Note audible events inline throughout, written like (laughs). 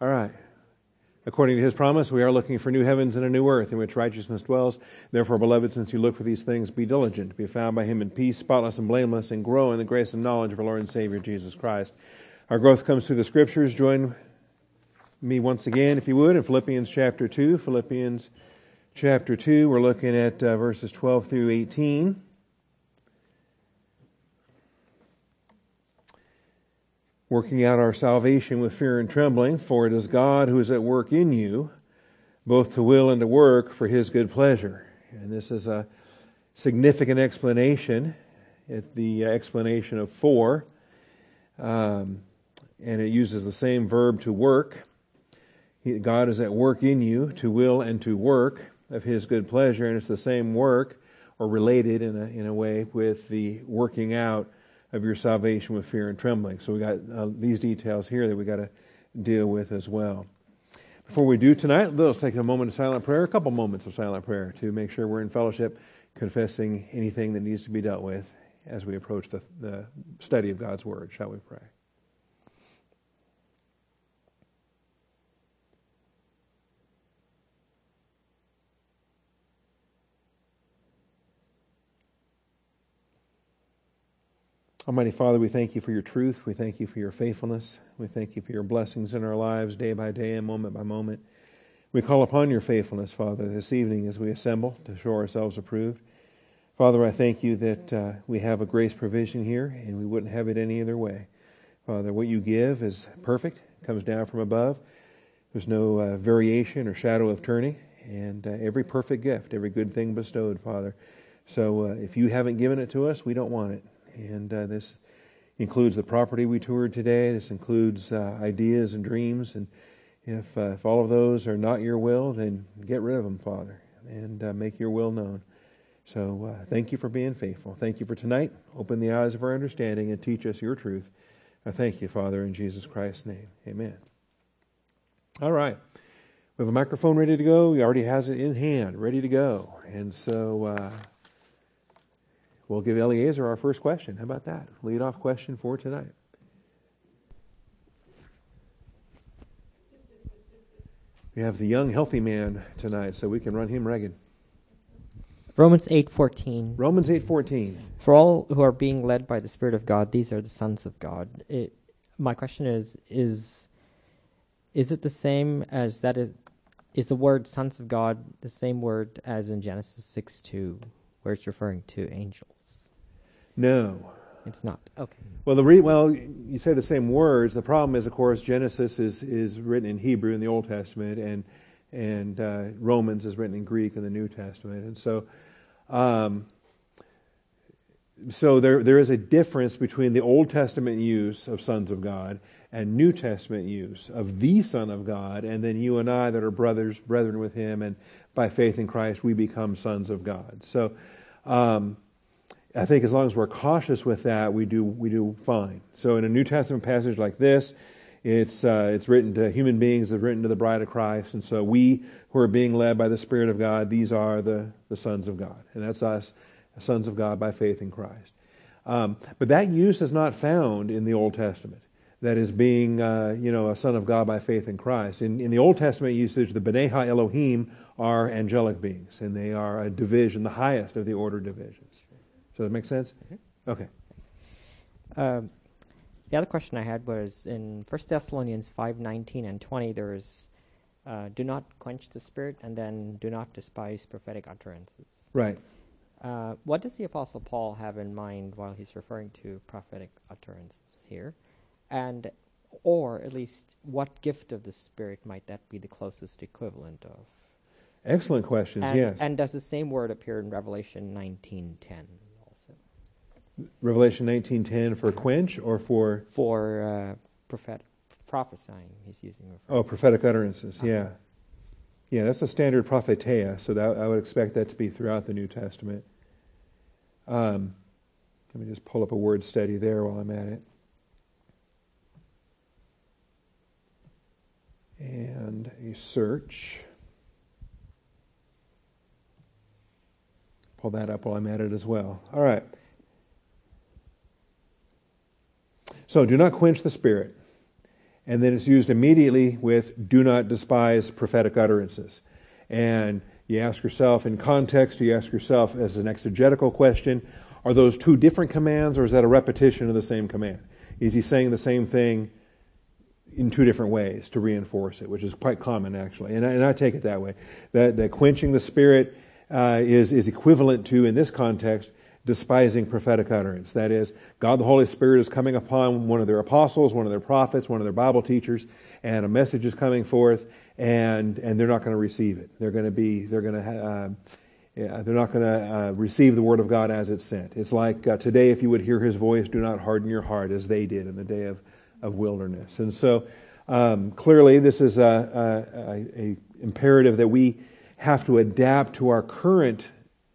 All right. According to his promise, we are looking for new heavens and a new earth in which righteousness dwells. Therefore, beloved, since you look for these things, be diligent be found by him in peace, spotless and blameless, and grow in the grace and knowledge of our Lord and Savior Jesus Christ. Our growth comes through the scriptures. Join me once again, if you would, in Philippians chapter 2. Philippians chapter 2, we're looking at uh, verses 12 through 18. Working out our salvation with fear and trembling, for it is God who is at work in you, both to will and to work for his good pleasure. And this is a significant explanation. It's the explanation of for, um, and it uses the same verb to work. God is at work in you to will and to work of his good pleasure, and it's the same work or related in a, in a way with the working out of your salvation with fear and trembling. So we got uh, these details here that we got to deal with as well. Before we do tonight, let's take a moment of silent prayer, a couple moments of silent prayer to make sure we're in fellowship, confessing anything that needs to be dealt with as we approach the, the study of God's Word. Shall we pray? Almighty Father, we thank you for your truth. We thank you for your faithfulness. We thank you for your blessings in our lives day by day and moment by moment. We call upon your faithfulness, Father, this evening as we assemble to show ourselves approved. Father, I thank you that uh, we have a grace provision here and we wouldn't have it any other way. Father, what you give is perfect, comes down from above. There's no uh, variation or shadow of turning, and uh, every perfect gift, every good thing bestowed, Father. So uh, if you haven't given it to us, we don't want it. And uh, this includes the property we toured today. This includes uh, ideas and dreams. And if, uh, if all of those are not your will, then get rid of them, Father, and uh, make your will known. So uh, thank you for being faithful. Thank you for tonight. Open the eyes of our understanding and teach us your truth. I thank you, Father, in Jesus Christ's name. Amen. All right. We have a microphone ready to go. He already has it in hand, ready to go. And so uh, We'll give Eliezer our first question. How about that? Lead off question for tonight. We have the young, healthy man tonight, so we can run him ragged. Romans 8:14. Romans 8:14. For all who are being led by the Spirit of God, these are the sons of God. It, my question is is is it the same as that is is the word sons of God the same word as in Genesis 6:2 where it's referring to angels? No. It's not. Okay. Well, the re- well, you say the same words. The problem is, of course, Genesis is, is written in Hebrew in the Old Testament, and and uh, Romans is written in Greek in the New Testament, and so. Um, so there, there is a difference between the Old Testament use of sons of God and New Testament use of the Son of God, and then you and I that are brothers, brethren with Him, and by faith in Christ we become sons of God. So, um, I think as long as we're cautious with that, we do we do fine. So in a New Testament passage like this, it's uh, it's written to human beings, it's written to the bride of Christ, and so we who are being led by the Spirit of God, these are the the sons of God, and that's us, sons of God by faith in Christ. Um, but that use is not found in the Old Testament. That is being, uh, you know, a son of God by faith in Christ. In, in the Old Testament usage, the B'nai Elohim are angelic beings, and they are a division, the highest of the order divisions. Does that make sense? Mm-hmm. Okay. Um, the other question I had was in 1 Thessalonians 5 19 and 20, there's uh, do not quench the spirit and then do not despise prophetic utterances. Right. Uh, what does the Apostle Paul have in mind while he's referring to prophetic utterances here? And, or at least, what gift of the Spirit might that be the closest equivalent of? Excellent questions, and, yes. And does the same word appear in Revelation 19.10? Revelation 19:10 for quench or for for uh, prophet prophesying. He's using. Oh, prophetic utterances. Uh-huh. Yeah, yeah. That's a standard prophetia. So that, I would expect that to be throughout the New Testament. Um, let me just pull up a word study there while I'm at it. And a search. Pull that up while I'm at it as well. All right. So do not quench the spirit. and then it's used immediately with do not despise prophetic utterances. And you ask yourself in context, you ask yourself as an exegetical question, are those two different commands or is that a repetition of the same command? Is he saying the same thing in two different ways to reinforce it, which is quite common actually. And I, and I take it that way. That, that quenching the spirit uh, is, is equivalent to, in this context, despising prophetic utterance. That is, God the Holy Spirit is coming upon one of their apostles, one of their prophets, one of their Bible teachers, and a message is coming forth, and and they're not going to receive it. They're going to be they're going to uh, yeah, they're not going to uh, receive the word of God as it's sent. It's like uh, today, if you would hear His voice, do not harden your heart as they did in the day of of wilderness. And so, um, clearly, this is a, a, a imperative that we have to adapt to our current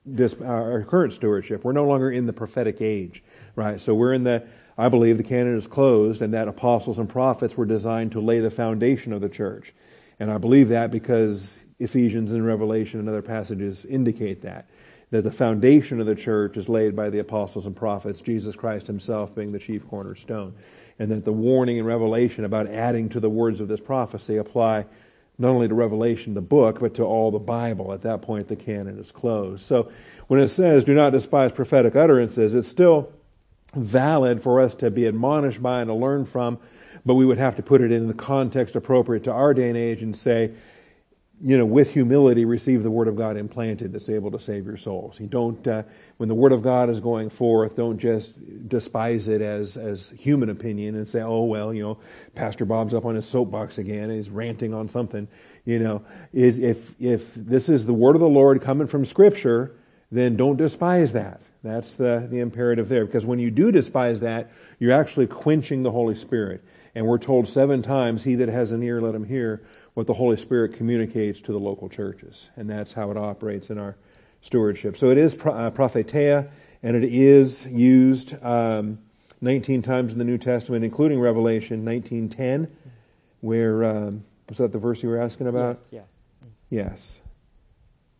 this, uh, our current stewardship. We're no longer in the prophetic age, right? So we're in the, I believe the canon is closed and that apostles and prophets were designed to lay the foundation of the church. And I believe that because Ephesians and Revelation and other passages indicate that. That the foundation of the church is laid by the apostles and prophets, Jesus Christ himself being the chief cornerstone. And that the warning in Revelation about adding to the words of this prophecy apply not only to Revelation, the book, but to all the Bible. At that point, the canon is closed. So when it says, do not despise prophetic utterances, it's still valid for us to be admonished by and to learn from, but we would have to put it in the context appropriate to our day and age and say, you know, with humility, receive the word of God implanted that's able to save your souls. You don't, uh, when the word of God is going forth, don't just despise it as as human opinion and say, oh well, you know, Pastor Bob's up on his soapbox again, he's ranting on something. You know, if if this is the word of the Lord coming from Scripture, then don't despise that. That's the the imperative there, because when you do despise that, you're actually quenching the Holy Spirit. And we're told seven times, "He that has an ear, let him hear." What the Holy Spirit communicates to the local churches. And that's how it operates in our stewardship. So it is uh, prophetia, and it is used um, 19 times in the New Testament, including Revelation 19.10, where, um, was that the verse you were asking about? Yes, yes. Yes.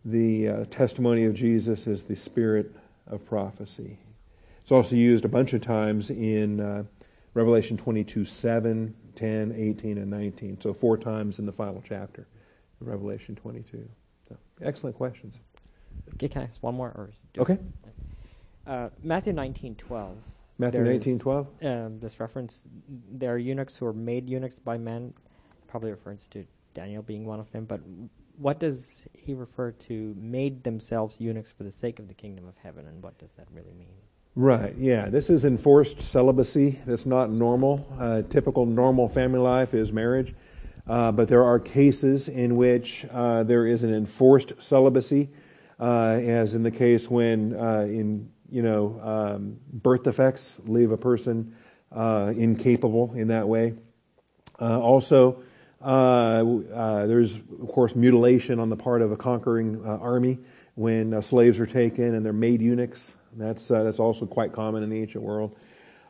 The uh, testimony of Jesus is the spirit of prophecy. It's also used a bunch of times in uh, Revelation 22 7, 10, 18, and 19. So four times in the final chapter of Revelation 22. So, excellent questions. Okay, can I ask one more? Or okay. Uh, Matthew 19, 12. Matthew 19, 12? Um, this reference, there are eunuchs who are made eunuchs by men, probably refers to Daniel being one of them, but what does he refer to made themselves eunuchs for the sake of the kingdom of heaven, and what does that really mean? Right, yeah. This is enforced celibacy. That's not normal. Uh, typical normal family life is marriage. Uh, but there are cases in which uh, there is an enforced celibacy, uh, as in the case when, uh, in you know, um, birth defects leave a person uh, incapable in that way. also, there's of course mutilation on the part of a conquering army when slaves are taken and they're made eunuchs. That's, uh, that's also quite common in the ancient world.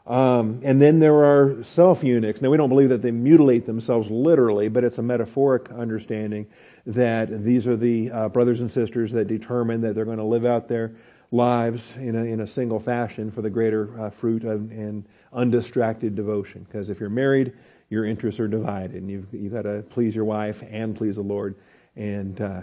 Um, and then there are self eunuchs. Now, we don't believe that they mutilate themselves literally, but it's a metaphoric understanding that these are the uh, brothers and sisters that determine that they're going to live out their lives in a, in a single fashion for the greater uh, fruit of, and undistracted devotion. Because if you're married, your interests are divided, and you've, you've got to please your wife and please the Lord. And uh,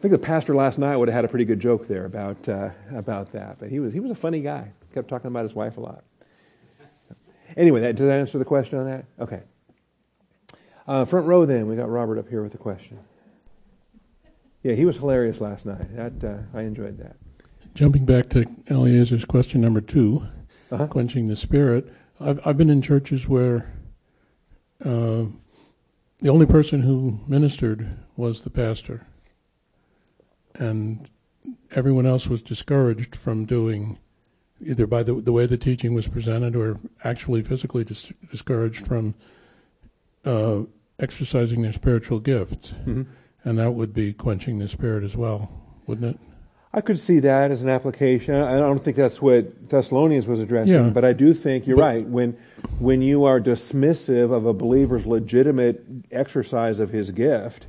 I think the pastor last night would have had a pretty good joke there about uh, about that. But he was he was a funny guy. Kept talking about his wife a lot. Anyway, that, does that answer the question on that? Okay. Uh, front row, then we got Robert up here with a question. Yeah, he was hilarious last night. That uh, I enjoyed that. Jumping back to Eliezer's question number 2 uh-huh. quenching the spirit. I've I've been in churches where uh, the only person who ministered was the pastor and everyone else was discouraged from doing either by the, the way the teaching was presented or actually physically dis- discouraged from uh, exercising their spiritual gifts. Mm-hmm. And that would be quenching the spirit as well, wouldn't it? I could see that as an application. I don't think that's what Thessalonians was addressing, yeah. but I do think you're but, right. When when you are dismissive of a believer's legitimate exercise of his gift,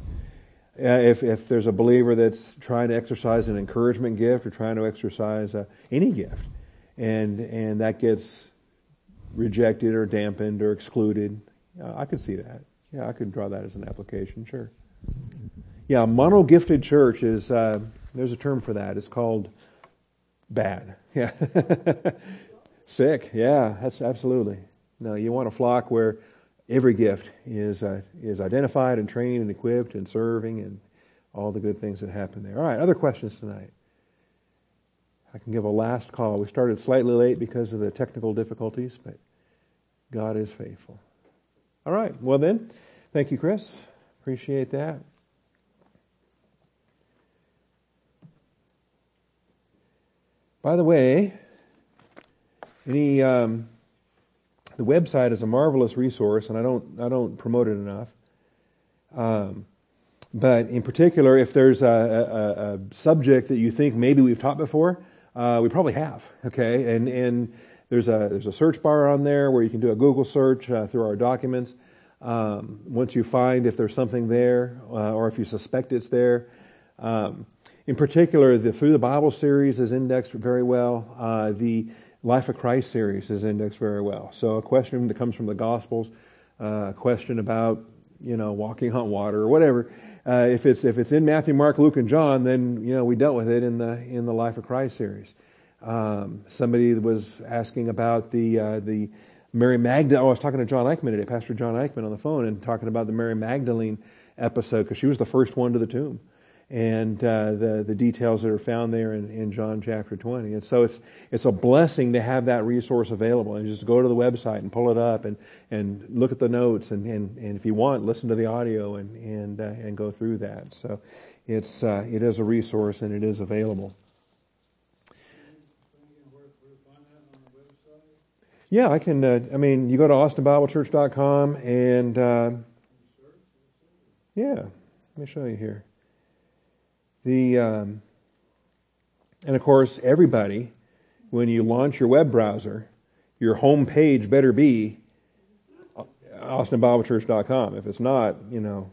uh, if, if there's a believer that's trying to exercise an encouragement gift or trying to exercise uh, any gift, and and that gets rejected or dampened or excluded. Uh, I could see that. Yeah, I could draw that as an application, sure. Yeah, mono gifted church is, uh, there's a term for that. It's called bad. (laughs) Yeah. Sick. Yeah, that's absolutely. No, you want a flock where every gift is, uh, is identified and trained and equipped and serving and all the good things that happen there. All right, other questions tonight? I can give a last call. We started slightly late because of the technical difficulties, but God is faithful. All right, well then, thank you, Chris. Appreciate that. By the way, any um, the website is a marvelous resource, and I don't I don't promote it enough. Um, but in particular, if there's a, a, a, subject that you think maybe we've taught before, uh, we probably have. Okay, and and there's a there's a search bar on there where you can do a Google search uh, through our documents. Um, once you find if there's something there, uh, or if you suspect it's there. Um, in particular, the Through the Bible series is indexed very well. Uh, the Life of Christ series is indexed very well. So a question that comes from the Gospels, uh, a question about you know walking on water or whatever. Uh, if it's if it's in Matthew, Mark, Luke, and John, then you know we dealt with it in the in the Life of Christ series. Um, somebody was asking about the uh, the Mary Magdalene. Oh, I was talking to John Eichmann today, Pastor John Eichmann on the phone, and talking about the Mary Magdalene episode because she was the first one to the tomb and uh, the the details that are found there in, in John chapter 20. And so it's it's a blessing to have that resource available and just go to the website and pull it up and and look at the notes and and, and if you want listen to the audio and and uh, and go through that. So it's uh, it is a resource and it is available. Yeah, I can. Uh, I mean, you go to austinbiblechurch.com and uh, yeah, let me show you here. The, um, and of course, everybody, when you launch your web browser, your home page better be austinbiblechurch.com. If it's not, you know,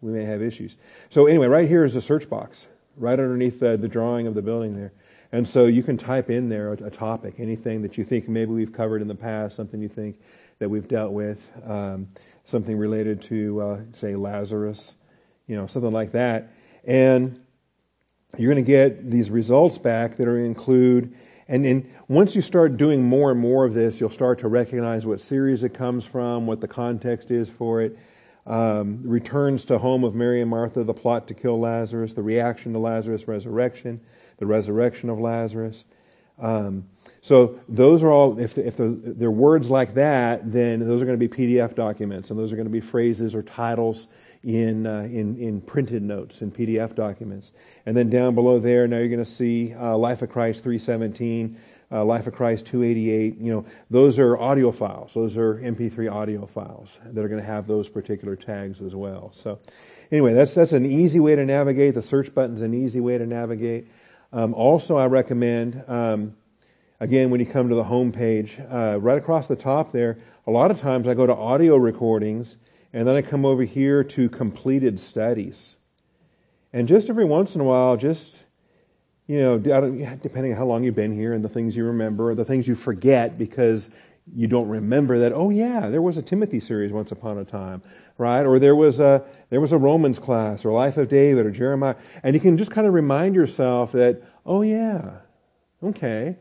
we may have issues. So anyway, right here is a search box, right underneath the, the drawing of the building there. And so you can type in there a, a, topic, anything that you think maybe we've covered in the past, something you think that we've dealt with, um, something related to, uh, say, Lazarus, you know, something like that. And you're going to get these results back that are include and then once you start doing more and more of this, you'll start to recognize what series it comes from, what the context is for it. Um, returns to home of Mary and Martha, the plot to kill Lazarus, the reaction to Lazarus' resurrection, the resurrection of Lazarus. Um, so those are all, if, if they're words like that, then those are going to be PDF documents, and those are going to be phrases or titles in, uh, in, in printed notes, in PDF documents. And then down below there, now you're going to see uh, Life of Christ 317, uh, Life of Christ 288. You know, those are audio files. Those are MP3 audio files that are going to have those particular tags as well. So anyway, that's, that's an easy way to navigate. The search button's an easy way to navigate. Um, also, I recommend, um, again, when you come to the home page, uh, right across the top there, a lot of times I go to audio recordings and then I come over here to completed studies. And just every once in a while, just, you know, depending on how long you've been here and the things you remember, or the things you forget because you don't remember that, oh yeah, there was a Timothy series once upon a time, right? Or there was a, there was a Romans class or Life of David or Jeremiah. And you can just kind of remind yourself that, oh yeah, okay,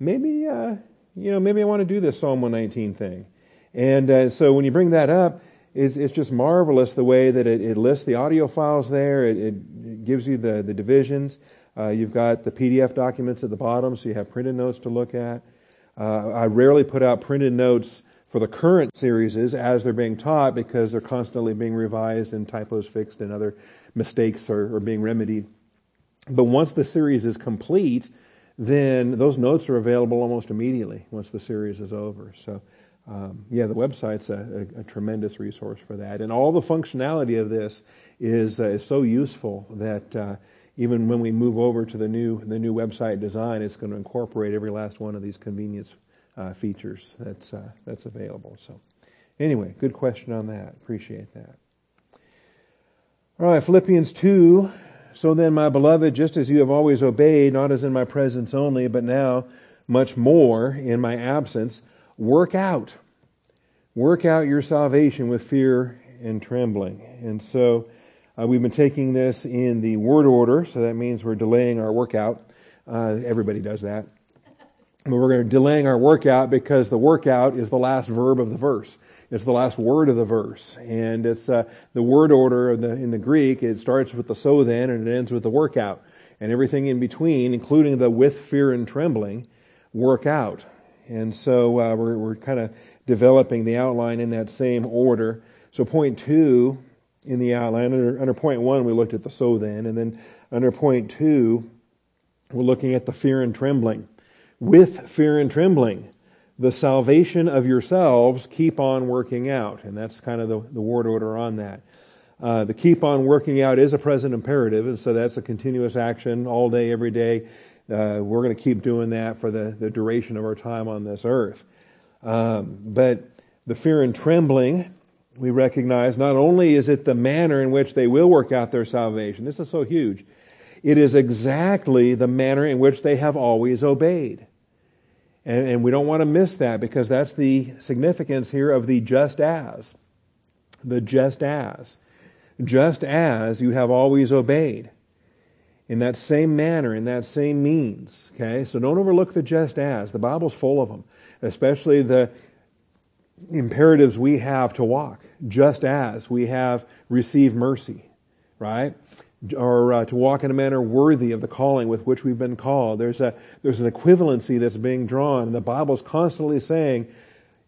maybe, uh, you know, maybe I want to do this Psalm 119 thing. And uh, so when you bring that up, it's, it's just marvelous the way that it, it lists the audio files there. It, it gives you the, the divisions. Uh, you've got the PDF documents at the bottom, so you have printed notes to look at. Uh, I rarely put out printed notes for the current series as they're being taught because they're constantly being revised and typos fixed and other mistakes are, are being remedied. But once the series is complete, then those notes are available almost immediately once the series is over. So um, yeah, the website's a, a, a, tremendous resource for that. And all the functionality of this is, uh, is so useful that uh, even when we move over to the new, the new website design, it's going to incorporate every last one of these convenience uh, features that's, uh, that's available. So, anyway, good question on that. Appreciate that. All right, Philippians 2. So then, my beloved, just as you have always obeyed, not as in my presence only, but now much more in my absence, work out. Work out your salvation with fear and trembling. And so uh, we've been taking this in the word order, so that means we're delaying our workout. Uh, everybody does that. But we're going to delaying our workout because the workout is the last verb of the verse. It's the last word of the verse, and it's uh, the word order the, in the Greek. It starts with the so then and it ends with the workout, and everything in between, including the with fear and trembling, work out. And so uh, we're, we're kind of developing the outline in that same order. So point two in the outline under, under point one we looked at the so then, and then under point two we're looking at the fear and trembling. With fear and trembling the salvation of yourselves keep on working out. And that's kind of the, the word order on that. Uh, the keep on working out is a present imperative, and so that's a continuous action all day, every day. Uh, we're going to keep doing that for the, the duration of our time on this earth. Um, but the fear and trembling, we recognize not only is it the manner in which they will work out their salvation, this is so huge, it is exactly the manner in which they have always obeyed. And, and we don't want to miss that because that's the significance here of the just as. The just as. Just as you have always obeyed. In that same manner, in that same means. Okay? So don't overlook the just as. The Bible's full of them, especially the imperatives we have to walk. Just as we have received mercy. Right? or uh, to walk in a manner worthy of the calling with which we've been called. There's, a, there's an equivalency that's being drawn. And the Bible's constantly saying,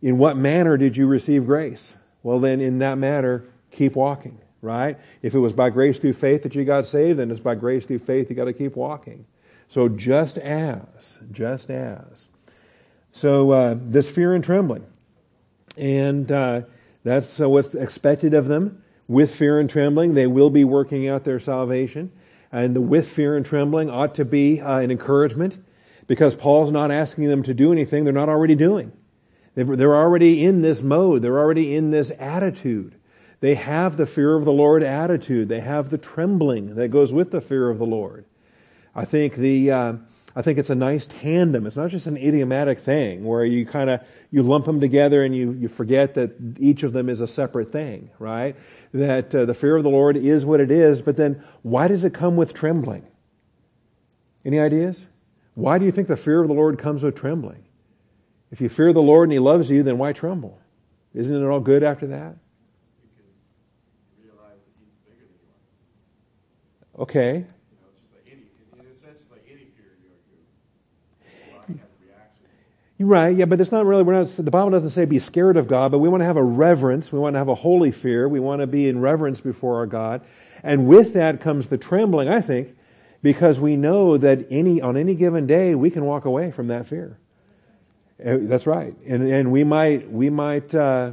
in what manner did you receive grace? Well, then, in that manner, keep walking, right? If it was by grace through faith that you got saved, then it's by grace through faith you got to keep walking. So, just as, just as. So, uh, this fear and trembling. And uh, that's uh, what's expected of them with fear and trembling. They will be working out their salvation. And the with fear and trembling ought to be uh, an encouragement because Paul's not asking them to do anything they're not already doing. They're already in this mode. They're already in this attitude. They have the fear of the Lord attitude. They have the trembling that goes with the fear of the Lord. I think the, uh, I think it's a nice tandem. It's not just an idiomatic thing where you kind of you lump them together and you, you forget that each of them is a separate thing, right? That uh, the fear of the Lord is what it is, but then why does it come with trembling? Any ideas? Why do you think the fear of the Lord comes with trembling? If you fear the Lord and He loves you, then why tremble? Isn't it all good after that? Okay. Right, yeah, but it's not really, we're not, the Bible doesn't say be scared of God, but we want to have a reverence. We want to have a holy fear. We want to be in reverence before our God. And with that comes the trembling, I think, because we know that any, on any given day, we can walk away from that fear. Uh, that's right. And, and we might, we might, uh,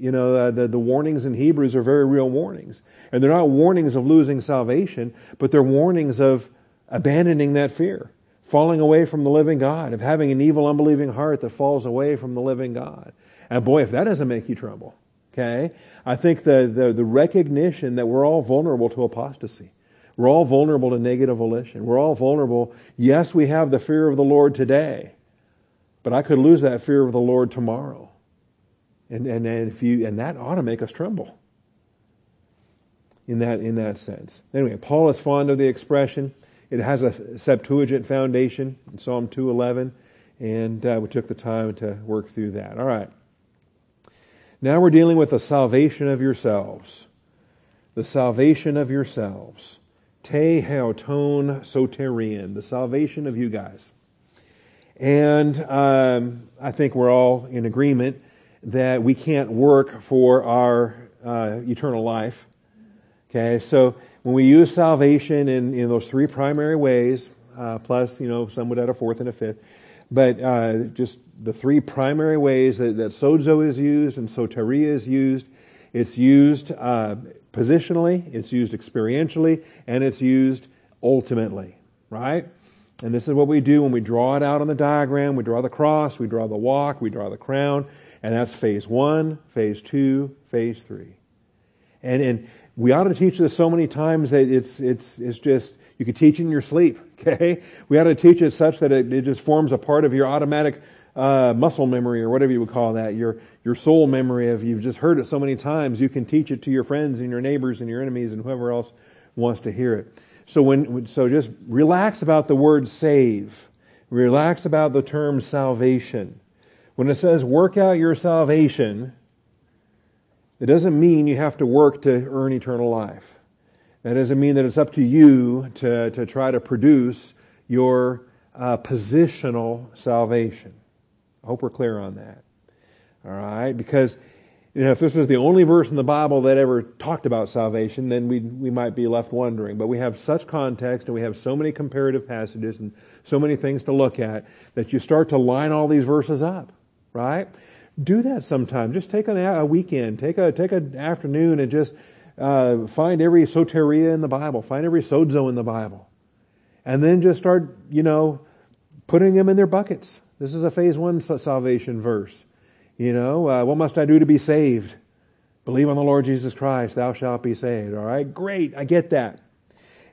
you know, uh, the, the warnings in Hebrews are very real warnings. And they're not warnings of losing salvation, but they're warnings of abandoning that fear falling away from the living God, of having an evil, unbelieving heart that falls away from the living God. And boy, if that doesn't make you tremble, okay? I think the, the, the recognition that we're all vulnerable to apostasy. We're all vulnerable to negative volition. We're all vulnerable. Yes, we have the fear of the Lord today, but I could lose that fear of the Lord tomorrow. And, and, and if you, and that ought to make us tremble in that, in that sense. Anyway, Paul is fond of the expression, it has a Septuagint foundation in Psalm 211, and uh, we took the time to work through that. All right. Now we're dealing with the salvation of yourselves. The salvation of yourselves. Te haoton soterian, the salvation of you guys. And um, I think we're all in agreement that we can't work for our uh, eternal life. Okay, so when we use salvation in, in those three primary ways, uh, plus, you know, some would add a fourth and a fifth, but uh, just the three primary ways that, that sozo is used and soteria is used. It's used uh, positionally, it's used experientially, and it's used ultimately, right? And this is what we do when we draw it out on the diagram. We draw the cross, we draw the walk, we draw the crown, and that's phase one, phase two, phase three. And, and we ought to teach this so many times that it's, it's, it's just, you could teach in your sleep, (laughs) okay? We ought to teach it such that it, it just forms a part of your automatic uh, muscle memory or whatever you would call that, your, your soul memory of you've just heard it so many times, you can teach it to your friends and your neighbors and your enemies and whoever else wants to hear it. So when, so just relax about the word save. Relax about the term salvation. When it says work out your salvation, it doesn't mean you have to work to earn eternal life. That doesn't mean that it's up to you to, to try to produce your uh, positional salvation. I hope we're clear on that. All right? Because you know, if this was the only verse in the Bible that ever talked about salvation, then we we might be left wondering. But we have such context and we have so many comparative passages and so many things to look at that you start to line all these verses up, right? Do that sometime. Just take an, a weekend, take a take an afternoon, and just uh, find every soteria in the Bible, find every sozo in the Bible, and then just start, you know, putting them in their buckets. This is a phase one salvation verse. You know, uh, what must I do to be saved? Believe on the Lord Jesus Christ, thou shalt be saved. All right, great, I get that.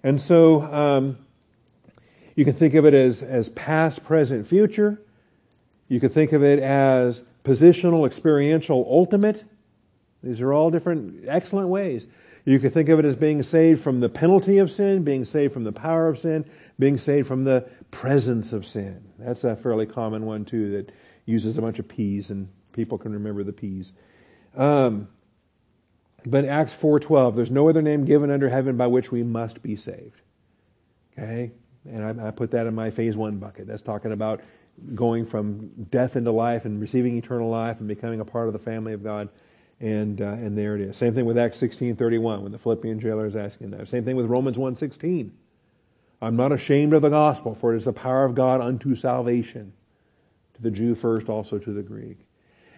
And so um, you can think of it as, as past, present, future. You could think of it as positional, experiential, ultimate. These are all different excellent ways. You could think of it as being saved from the penalty of sin, being saved from the power of sin, being saved from the presence of sin. That's a fairly common one, too, that uses a bunch of P's and people can remember the P's. Um, but Acts 4.12, there's no other name given under heaven by which we must be saved. Okay? And I, I put that in my phase one bucket. That's talking about going from death into life and receiving eternal life and becoming a part of the family of God. And, uh, and there it is. Same thing with Acts 16.31 when the Philippian jailer is asking that. Same thing with Romans 1.16. I'm not ashamed of the gospel, for it is the power of God unto salvation. To the Jew first, also to the Greek.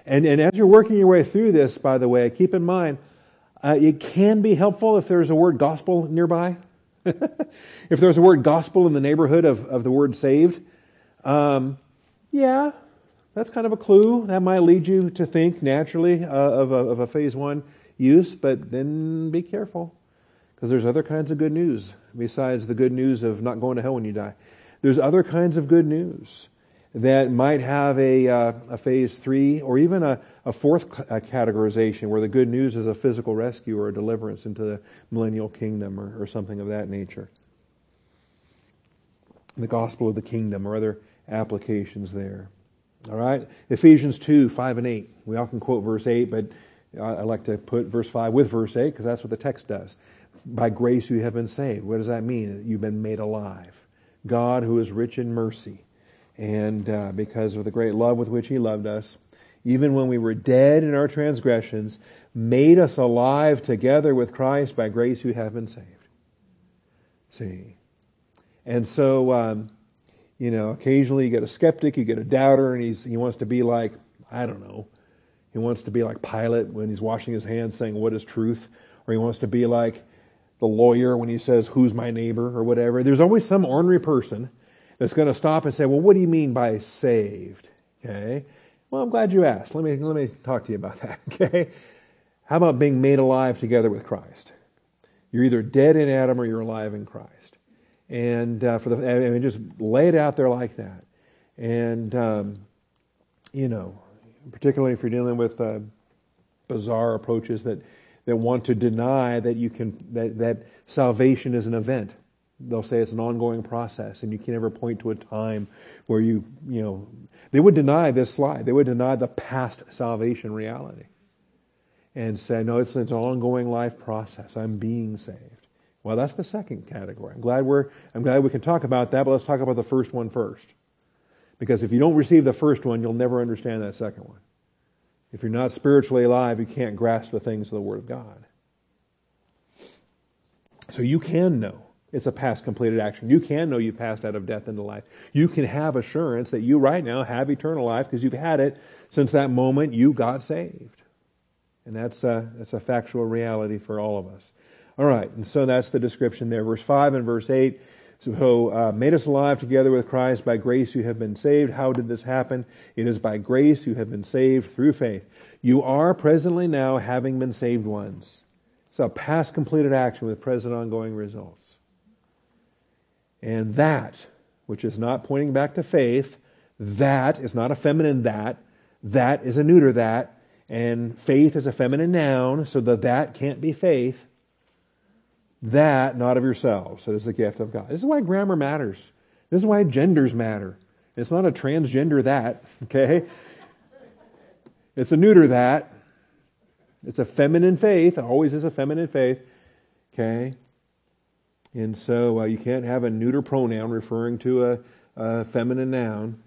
And, and as you're working your way through this, by the way, keep in mind, uh, it can be helpful if there's a word gospel nearby. (laughs) if there's a word gospel in the neighborhood of, of the word saved, um, yeah, that's kind of a clue. That might lead you to think naturally uh, of, a, of a phase one use, but then be careful because there's other kinds of good news besides the good news of not going to hell when you die. There's other kinds of good news that might have a, uh, a phase three or even a, a fourth uh, categorization where the good news is a physical rescue or a deliverance into the millennial kingdom or, or something of that nature. The gospel of the kingdom or other applications there. All right? Ephesians 2, 5 and 8. We often quote verse 8, but I like to put verse 5 with verse 8 because that's what the text does. By grace you have been saved. What does that mean? You've been made alive. God, who is rich in mercy, and uh, because of the great love with which He loved us, even when we were dead in our transgressions, made us alive together with Christ by grace you have been saved. See? And so, um, you know, occasionally you get a skeptic, you get a doubter, and he's, he wants to be like, I don't know, he wants to be like Pilate when he's washing his hands saying, What is truth? Or he wants to be like the lawyer when he says, Who's my neighbor? or whatever. There's always some ornery person that's going to stop and say, well, what do you mean by saved? Okay. Well, I'm glad you asked. Let me, let me talk to you about (laughs) that. Okay. How about being made alive together with Christ? You're either dead in Adam or you're alive in Christ. And uh, for the, I mean, just lay it out there like that. And, um, you know, particularly if you're dealing with uh, bizarre approaches that, that want to deny that you can, that, that salvation is an event they'll say it's an ongoing process and you can never point to a time where you, you know, they would deny this slide. They would deny the past salvation reality and say, no, it's, it's an ongoing life process. I'm being saved. Well, that's the second category. I'm glad we're, I'm glad we can talk about that, but let's talk about the first one first. Because if you don't receive the first one, you'll never understand that second one. If you're not spiritually alive, you can't grasp the things of the Word of God. So you can know it's a past completed action. You can know you've passed out of death into life. You can have assurance that you right now have eternal life because you've had it since that moment you got saved. And that's a, that's a factual reality for all of us. All right, and so that's the description there. Verse 5 and verse 8. So, uh, made us alive together with Christ. By grace you have been saved. How did this happen? It is by grace you have been saved through faith. You are presently now having been saved once. It's a past completed action with present ongoing results. And that, which is not pointing back to faith, that is not a feminine that. That is a neuter that. And faith is a feminine noun, so the that can't be faith. That, not of yourselves. It is the gift of God. This is why grammar matters. This is why genders matter. It's not a transgender that, (laughs) okay? It's a neuter that. It's a feminine faith. It always is a feminine faith, okay? And so uh, you can't have a neuter pronoun referring to a, a feminine noun.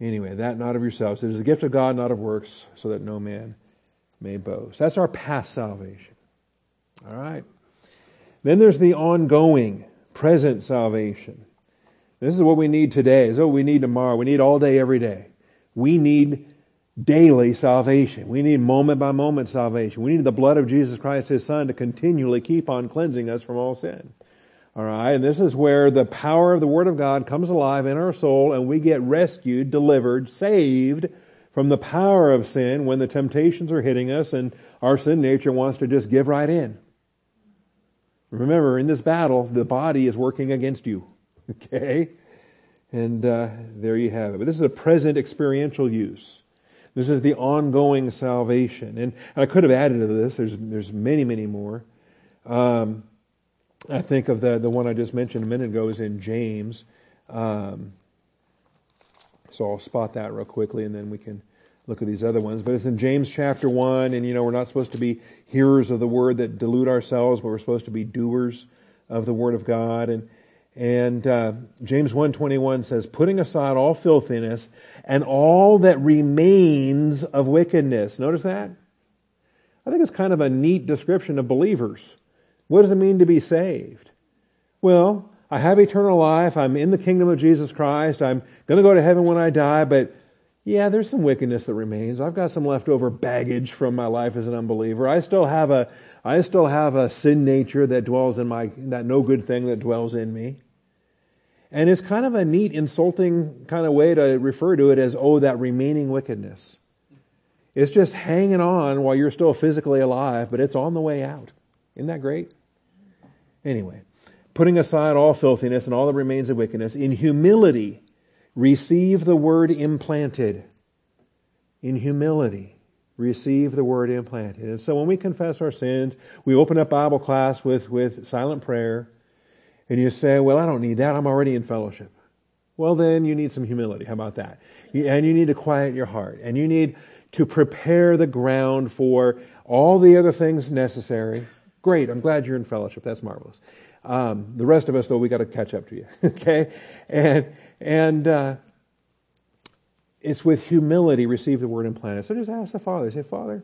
Anyway, that not of yourselves. It is a gift of God, not of works, so that no man may boast. That's our past salvation. All right. Then there's the ongoing, present salvation. This is what we need today. This is what we need tomorrow. We need all day, every day. We need daily salvation. We need moment by moment salvation. We need the blood of Jesus Christ, His Son, to continually keep on cleansing us from all sin. All right, and this is where the power of the Word of God comes alive in our soul and we get rescued, delivered, saved from the power of sin when the temptations are hitting us and our sin nature wants to just give right in. Remember, in this battle, the body is working against you. (laughs) Okay? And uh, there you have it. But this is a present experiential use. This is the ongoing salvation. And I could have added to this. There's, there's many, many more. Um, I think of the, the one I just mentioned a minute ago is in James. Um, so I'll spot that real quickly and then we can look at these other ones. But it's in James chapter 1, and you know, we're not supposed to be hearers of the word that delude ourselves, but we're supposed to be doers of the word of God. And, and uh, James 1.21 says, putting aside all filthiness and all that remains of wickedness. Notice that? I think it's kind of a neat description of believers. What does it mean to be saved? Well, I have eternal life. I'm in the kingdom of Jesus Christ. I'm going to go to heaven when I die, but yeah, there's some wickedness that remains. I've got some leftover baggage from my life as an unbeliever. I still have a, I still have a sin nature that dwells in my, that no good thing that dwells in me. And it's kind of a neat, insulting kind of way to refer to it as, oh, that remaining wickedness. It's just hanging on while you're still physically alive, but it's on the way out. Isn't that great? Anyway, putting aside all filthiness and all that remains of wickedness, in humility, receive the word implanted. In humility, receive the word implanted. And so when we confess our sins, we open up Bible class with, with silent prayer, and you say, Well, I don't need that. I'm already in fellowship. Well, then you need some humility. How about that? And you need to quiet your heart. And you need to prepare the ground for all the other things necessary Great. I'm glad you're in fellowship. That's marvelous. Um, the rest of us, though, we got to catch up to you. (laughs) okay? And, and, uh, it's with humility receive the word implanted. So just ask the Father. Say, Father,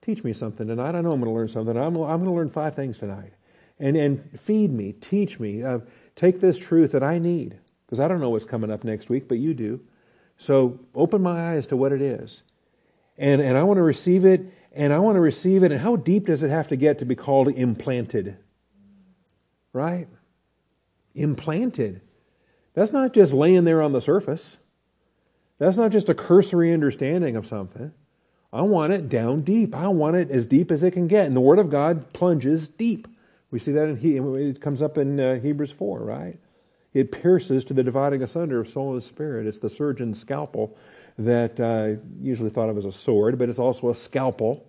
teach me something tonight. I know I'm going to learn something. I'm, I'm going to learn five things tonight. And, and feed me, teach me, uh, take this truth that I need. Because I don't know what's coming up next week, but you do. So open my eyes to what it is. And, and I want to receive it and I want to receive it. And how deep does it have to get to be called implanted? Right? Implanted. That's not just laying there on the surface. That's not just a cursory understanding of something. I want it down deep. I want it as deep as it can get. And the Word of God plunges deep. We see that in he, it comes up in uh, Hebrews 4, right? It pierces to the dividing asunder of soul and spirit. It's the surgeon's scalpel that uh, usually thought of as a sword, but it's also a scalpel.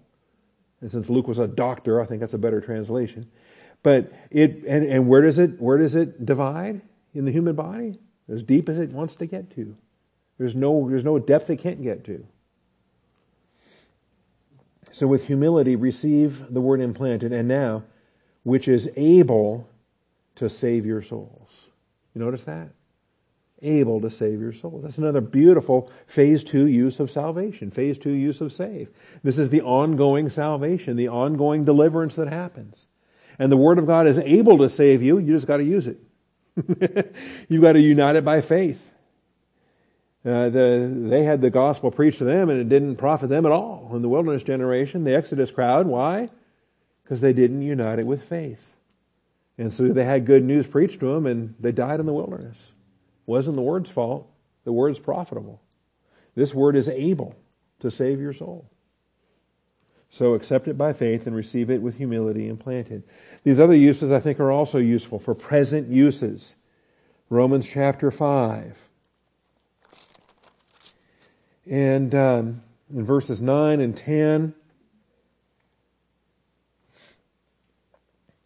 And since Luke was a doctor, I think that's a better translation. But it and, and where does it where does it divide in the human body? As deep as it wants to get to. There's no there's no depth it can't get to. So with humility, receive the word implanted, and now, which is able to save your souls. You notice that? able to save your soul. That's another beautiful phase two use of salvation, phase two use of save. This is the ongoing salvation, the ongoing deliverance that happens. And the Word of God is able to save you, you just got to use it. (laughs) You've got to unite it by faith. Uh, the, they had the gospel preached to them and it didn't profit them at all in the wilderness generation, the Exodus crowd. Why? Because they didn't unite it with faith. And so they had good news preached to them and they died in the wilderness wasn't the word's fault. The word's profitable. This word is able to save your soul. So accept it by faith and receive it with humility implanted. These other uses I think are also useful for present uses. Romans chapter 5. And um, in verses 9 and 10,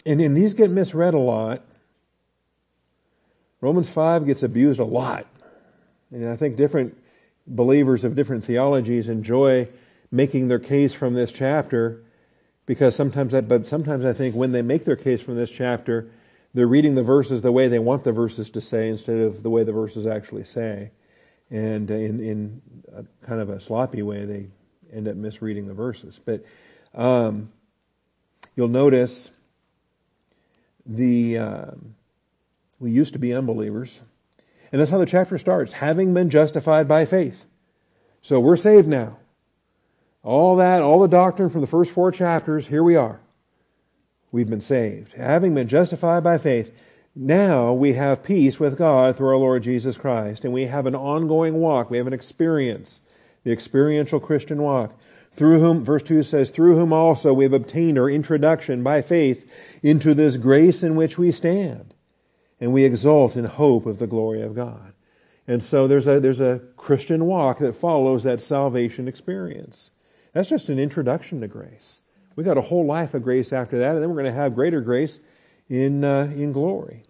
and, and these get misread a lot. Romans 5 gets abused a lot. And I think different believers of different theologies enjoy making their case from this chapter because sometimes but sometimes I think when they make their case from this chapter, they're reading the verses the way they want the verses to say instead of the way the verses actually say. And in, in kind of a sloppy way, they end up misreading the verses. But um, you'll notice the um, we used to be unbelievers, and that's how the chapter starts. Having been justified by faith, so we're saved now. All that, all the doctrine from the first four chapters, here we are. We've been saved. Having been justified by faith, now we have peace with God through our Lord Jesus Christ, and we have an ongoing walk. We have an experience, the experiential Christian walk. Through whom, verse 2 says, through whom also we have obtained our introduction by faith into this grace in which we stand. And we exult in hope of the glory of God. And so there's a, there's a Christian walk that follows that salvation experience. That's just an introduction to grace. We got a whole life of grace after that, and then we're going to have greater grace in uh, in glory.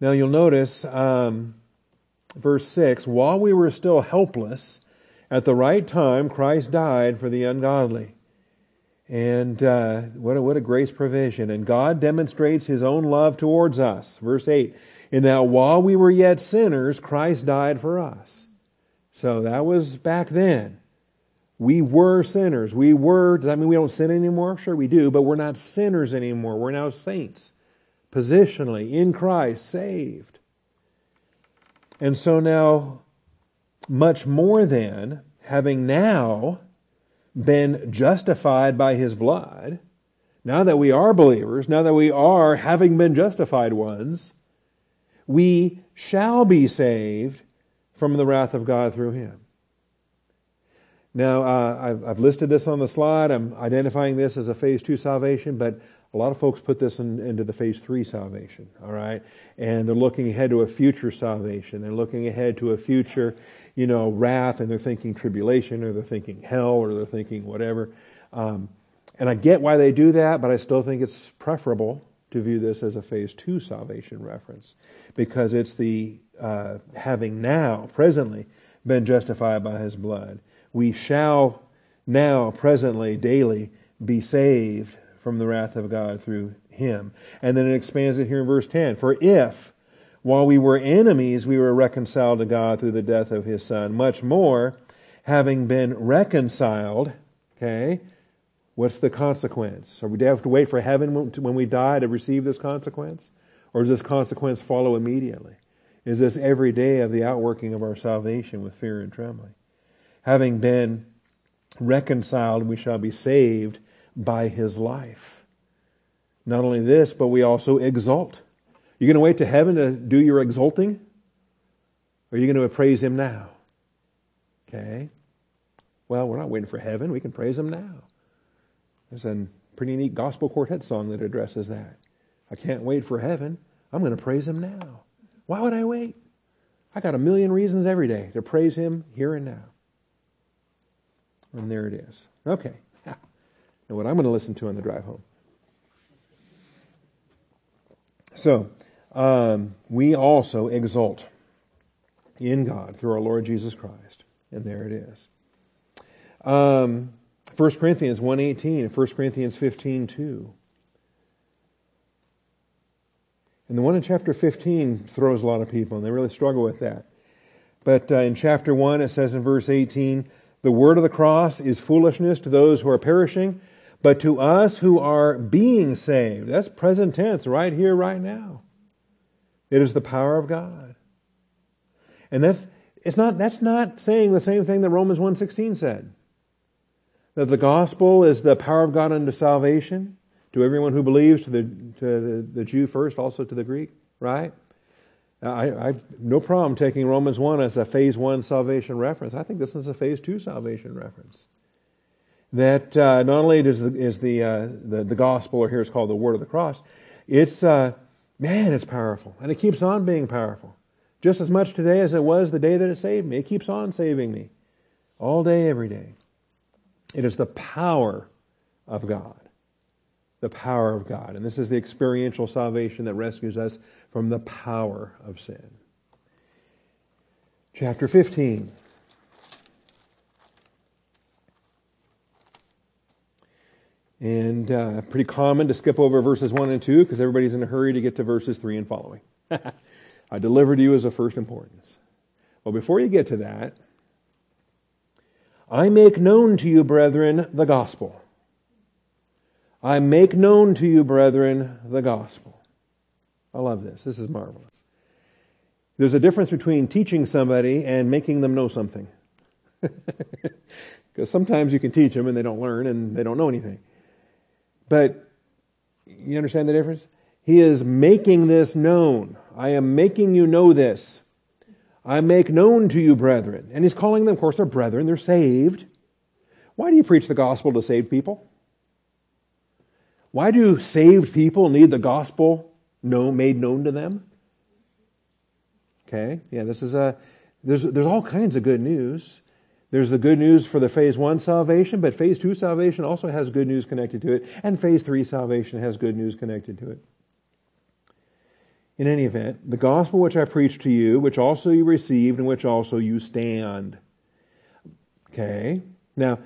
Now you'll notice um, verse six: While we were still helpless, at the right time Christ died for the ungodly. And uh, what a, what a grace provision! And God demonstrates His own love towards us. Verse eight: In that while we were yet sinners, Christ died for us. So that was back then. We were sinners. We were, does that mean we don't sin anymore? Sure, we do, but we're not sinners anymore. We're now saints, positionally, in Christ, saved. And so now, much more than having now been justified by his blood, now that we are believers, now that we are having been justified ones, we shall be saved from the wrath of God through him. Now, uh, I've, I've, listed this on the slide. I'm identifying this as a phase two salvation, but a lot of folks put this in, into the phase three salvation, all right? And they're looking ahead to a future salvation. They're looking ahead to a future, you know, wrath, and they're thinking tribulation, or they're thinking hell, or they're thinking whatever. Um, and I get why they do that, but I still think it's preferable to view this as a phase two salvation reference because it's the uh, having now, presently, been justified by his blood we shall now, presently, daily, be saved from the wrath of God through him. And then it expands it here in verse 10. For if, while we were enemies, we were reconciled to God through the death of his son, much more, having been reconciled, okay, what's the consequence? Are we have to wait for heaven when we die to receive this consequence? Or does this consequence follow immediately? Is this every day of the outworking of our salvation with fear and trembling? Having been reconciled, we shall be saved by his life. Not only this, but we also exult. You're going to wait to heaven to do your exulting? Or are you going to praise him now? Okay. Well, we're not waiting for heaven. We can praise him now. There's a pretty neat gospel quartet song that addresses that. I can't wait for heaven. I'm going to praise him now. Why would I wait? I got a million reasons every day to praise him here and now. And there it is. Okay. (laughs) Now, what I'm going to listen to on the drive home. So, um, we also exult in God through our Lord Jesus Christ. And there it is. Um, 1 Corinthians 1.18 and 1 Corinthians 15.2. And the one in chapter 15 throws a lot of people, and they really struggle with that. But uh, in chapter 1, it says in verse 18, the word of the cross is foolishness to those who are perishing, but to us who are being saved, that's present tense right here, right now. It is the power of God. And that's it's not that's not saying the same thing that Romans 1:16 said. That the gospel is the power of God unto salvation to everyone who believes, to the to the, the Jew first, also to the Greek, right? I, have no problem taking Romans 1 as a phase 1 salvation reference. I think this is a phase 2 salvation reference. That uh, not only is the, is the, uh, the, the gospel, or here it's called the word of the cross, it's, uh, man, it's powerful. And it keeps on being powerful. just as much today as it was the day that it saved me. It keeps on saving me all day, every day. It is the power of God. The power of God. And this is the experiential salvation that rescues us from the power of sin. Chapter 15. And uh, pretty common to skip over verses 1 and 2 because everybody's in a hurry to get to verses 3 and following. (laughs) I delivered you as of first importance. Well, before you get to that, I make known to you, brethren, the gospel. I make known to you, brethren, the gospel. I love this. This is marvelous. There's a difference between teaching somebody and making them know something. (laughs) Because sometimes you can teach them and they don't learn and they don't know anything. But you understand the difference? He is making this known. I am making you know this. I make known to you, brethren. And he's calling them, of course, they're brethren, they're saved. Why do you preach the gospel to saved people? Why do saved people need the gospel made known to them? Okay, yeah, this is a, there's, there's all kinds of good news. There's the good news for the phase one salvation, but phase two salvation also has good news connected to it, and phase three salvation has good news connected to it. In any event, the gospel which I preached to you, which also you received, and which also you stand. Okay? Now,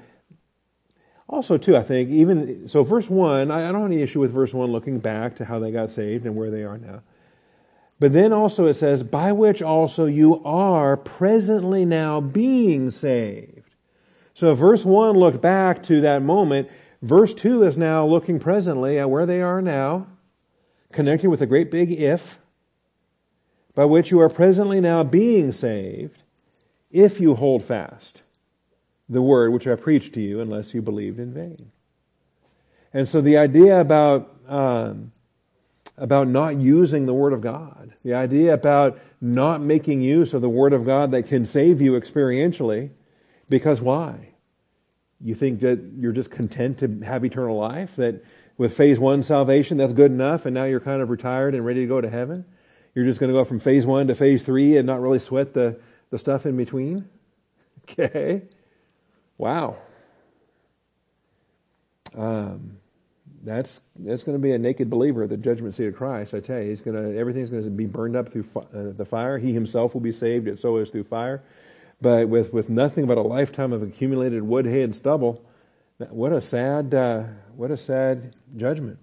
also, too, I think, even, so verse 1, I don't have any issue with verse 1 looking back to how they got saved and where they are now. But then also it says, by which also you are presently now being saved. So verse 1 looked back to that moment. Verse 2 is now looking presently at where they are now, connected with a great big if, by which you are presently now being saved, if you hold fast the word which I preached to you, unless you believed in vain. And so the idea about um, about not using the Word of God, the idea about not making use of the Word of God that can save you experientially, because why? You think that you're just content to have eternal life, that with phase one salvation, that's good enough, and now you're kind of retired and ready to go to heaven? You're just going to go from phase one to phase three and not really sweat the, the stuff in between? (laughs) Okay. Wow. Um, that's that's going to be a naked believer at the judgment seat of Christ. I tell you, he's going to everything's going to be burned up through uh, the fire. He himself will be saved, it so is through fire. But with with nothing but a lifetime of accumulated wood, hay, and stubble, what a sad uh, what a sad judgment.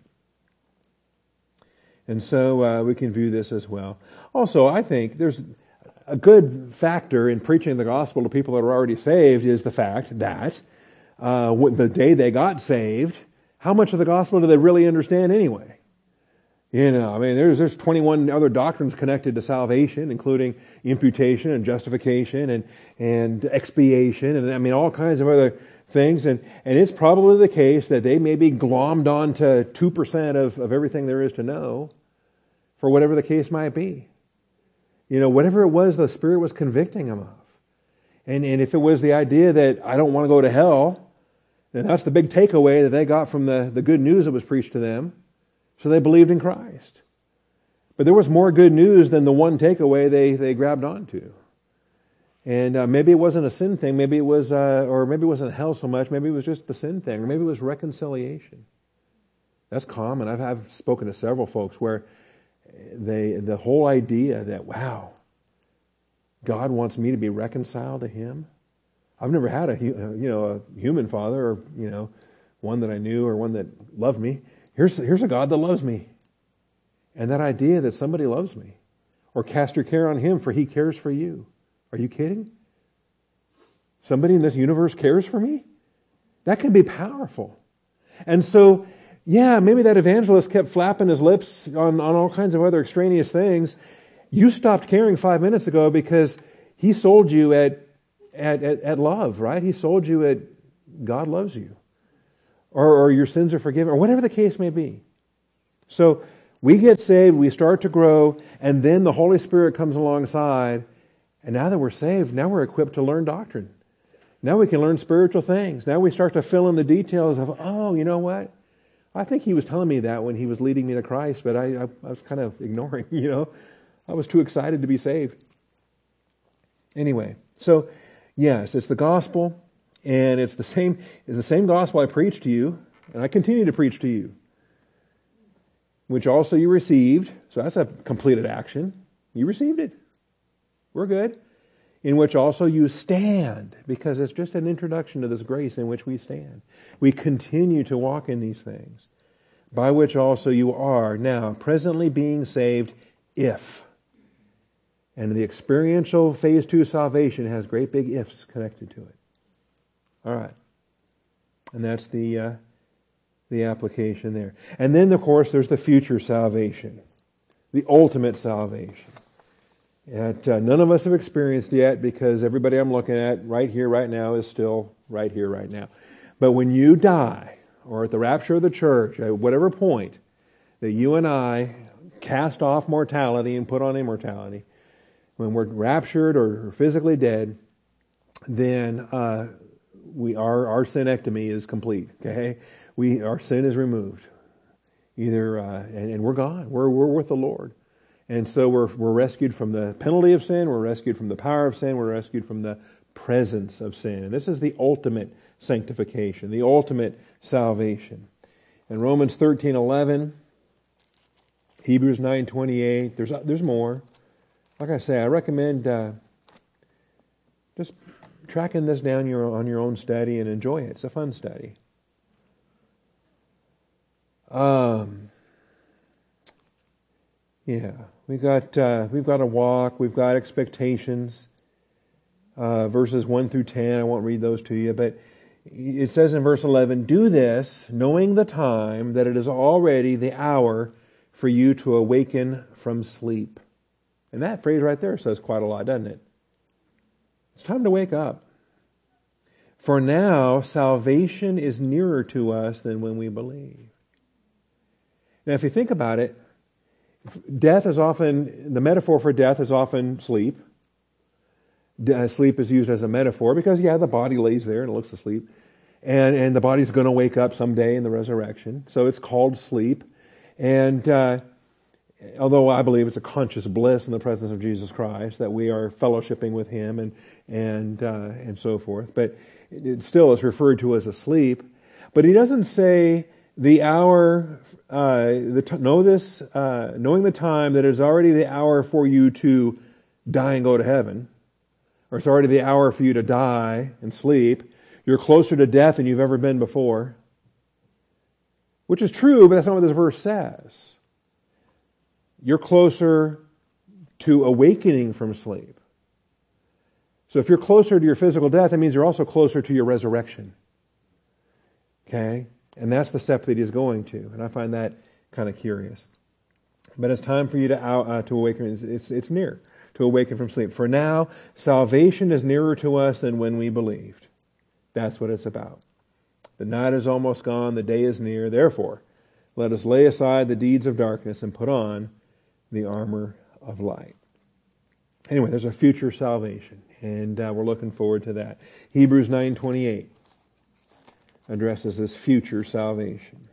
And so uh, we can view this as well. Also, I think there's a good factor in preaching the gospel to people that are already saved is the fact that uh, the day they got saved how much of the gospel do they really understand anyway? You know, I mean, there's, there's 21 other doctrines connected to salvation, including imputation and justification and, and expiation and I mean, all kinds of other things. And, and it's probably the case that they may be glommed onto 2% of, of everything there is to know for whatever the case might be. You know, whatever it was the Spirit was convicting them of. And, and if it was the idea that I don't want to go to hell, then that's the big takeaway that they got from the, the good news that was preached to them. So they believed in Christ. But there was more good news than the one takeaway they, they grabbed onto. And uh, maybe it wasn't a sin thing, maybe it was, uh, or maybe it wasn't hell so much, maybe it was just the sin thing, or maybe it was reconciliation. That's common. I've, I've spoken to several folks where they, the whole idea that, wow, God wants me to be reconciled to Him. I've never had a uh, you know a human father or you know one that I knew or one that loved me. Here's here's a God that loves me, and that idea that somebody loves me, or cast your care on Him for He cares for you. Are you kidding? Somebody in this universe cares for me. That can be powerful, and so yeah, maybe that evangelist kept flapping his lips on on all kinds of other extraneous things. You stopped caring five minutes ago because he sold you at at, at, at love, right? He sold you at God loves you. Or, or your sins are forgiven, or whatever the case may be. So we get saved, we start to grow, and then the Holy Spirit comes alongside. And now that we're saved, now we're equipped to learn doctrine. Now we can learn spiritual things. Now we start to fill in the details of, oh, you know what? I think he was telling me that when he was leading me to Christ, but I, I, I was kind of (laughs) ignoring, you know. I was too excited to be saved. Anyway, so yes, it's the gospel, and it's the same. It's the same gospel I preached to you, and I continue to preach to you, which also you received. So that's a completed action. You received it. We're good. In which also you stand, because it's just an introduction to this grace in which we stand. We continue to walk in these things, by which also you are now presently being saved if. And the experiential phase two salvation has great big ifs connected to it. All right. And that's the, uh, the application there. And then, of course, there's the future salvation, the ultimate salvation. That uh, none of us have experienced yet because everybody I'm looking at right here, right now, is still right here, right now. But when you die, or at the rapture of the church, at whatever point that you and I cast off mortality and put on immortality, when we're raptured or physically dead, then uh, we our our synecdomy is complete. Okay, we our sin is removed. Either uh, and, and we're gone. We're we're with the Lord. And so we're, we're rescued from the penalty of sin, we're rescued from the power of sin, we're rescued from the presence of sin. And this is the ultimate sanctification, the ultimate salvation. In Romans 13 11, Hebrews 9 28, there's, there's more. Like I say, I recommend uh, just tracking this down your, on your own study and enjoy it. It's a fun study. Um, yeah, we've got uh, we've got a walk. We've got expectations. Uh, verses one through ten. I won't read those to you, but it says in verse eleven, "Do this, knowing the time that it is already the hour for you to awaken from sleep." And that phrase right there says quite a lot, doesn't it? It's time to wake up. For now, salvation is nearer to us than when we believe. Now, if you think about it, death is often, the metaphor for death is often sleep. Sleep is used as a metaphor because, yeah, the body lays there and it looks asleep. And, and the body's going to wake up someday in the resurrection. So it's called sleep. And uh, although I believe it's a conscious bliss in the presence of Jesus Christ that we are fellowshipping with Him and, and, uh, and so forth, but it still is referred to as a sleep. But He doesn't say the hour, uh, the t- know this, uh, knowing the time that it's already the hour for you to die and go to heaven, or it's already the hour for you to die and sleep. You're closer to death than you've ever been before. Which is true, but that's not what this verse says. You're closer to awakening from sleep. So if you're closer to your physical death, that means you're also closer to your resurrection. Okay? And that's the step that he's going to. And I find that kind of curious. But it's time for you to, uh, to awaken. It's, it's, it's near to awaken from sleep. For now, salvation is nearer to us than when we believed. That's what it's about. The night is almost gone, the day is near. Therefore, let us lay aside the deeds of darkness and put on the armor of light. Anyway, there's a future salvation, and uh, we're looking forward to that. Hebrews 9:28 addresses this future salvation.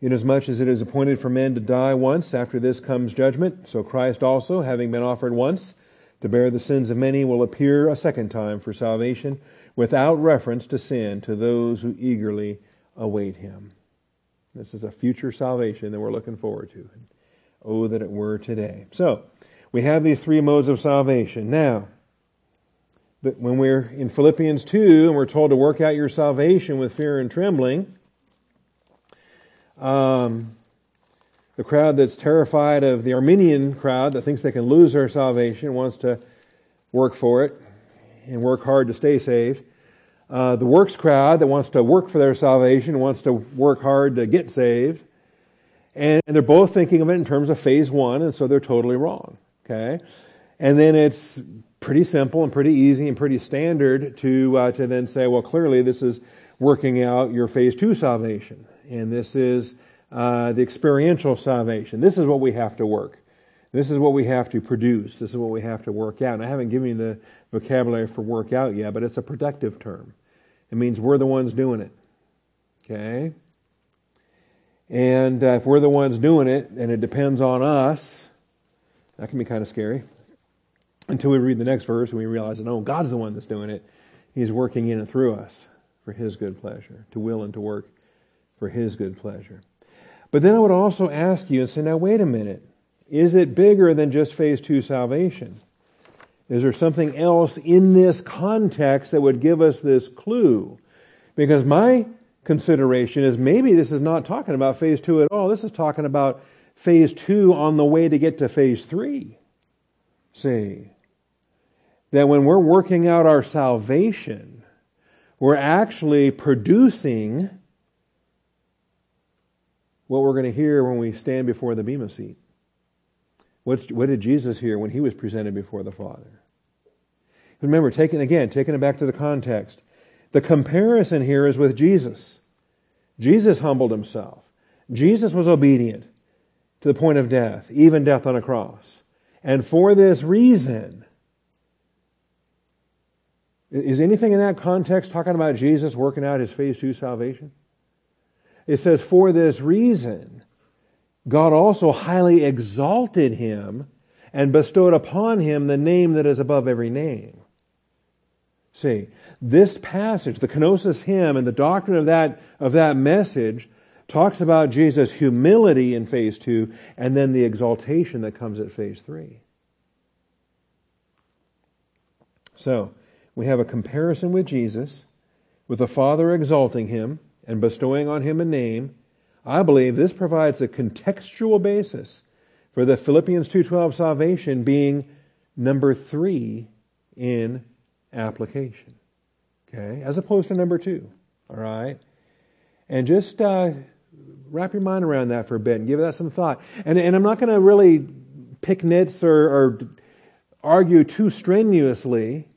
Inasmuch as it is appointed for men to die once, after this comes judgment, so Christ also, having been offered once to bear the sins of many, will appear a second time for salvation, without reference to sin, to those who eagerly await him. This is a future salvation that we're looking forward to. Oh, that it were today. So, we have these three modes of salvation. Now, when we're in Philippians 2 and we're told to work out your salvation with fear and trembling, um, the crowd that's terrified of the Arminian crowd that thinks they can lose their salvation wants to work for it and work hard to stay saved. Uh, the works crowd that wants to work for their salvation wants to work hard to get saved. And they're both thinking of it in terms of phase one, and so they're totally wrong. Okay? And then it's pretty simple and pretty easy and pretty standard to, uh, to then say, well, clearly this is working out your phase two salvation. And this is uh, the experiential salvation. This is what we have to work. This is what we have to produce. This is what we have to work out. And I haven't given you the vocabulary for work out yet, but it's a productive term. It means we're the ones doing it. Okay? And uh, if we're the ones doing it and it depends on us, that can be kind of scary. Until we read the next verse and we realize that, oh, God's the one that's doing it. He's working in and through us for His good pleasure, to will and to work for His good pleasure. But then I would also ask you and say, now, wait a minute. Is it bigger than just phase two salvation? Is there something else in this context that would give us this clue? Because my consideration is maybe this is not talking about phase two at all. This is talking about phase two on the way to get to phase three. See, that when we're working out our salvation, we're actually producing what we're going to hear when we stand before the Bema seat. What's, what did Jesus hear when he was presented before the Father? Remember, taking again, taking it back to the context. The comparison here is with Jesus. Jesus humbled himself. Jesus was obedient to the point of death, even death on a cross. And for this reason, is anything in that context talking about Jesus working out his phase two salvation? It says, for this reason, God also highly exalted him and bestowed upon him the name that is above every name. See, this passage, the kenosis hymn and the doctrine of that, of that message talks about Jesus' humility in phase two and then the exaltation that comes at phase three. So, we have a comparison with Jesus, with the Father exalting him and bestowing on him a name. I believe this provides a contextual basis for the Philippians 2:12 salvation being number 3 in application. Okay? As opposed to number 2. All right? And just uh, wrap your mind around that for a bit and give that some thought. And, and I'm not going to really pick nits or, or argue too strenuously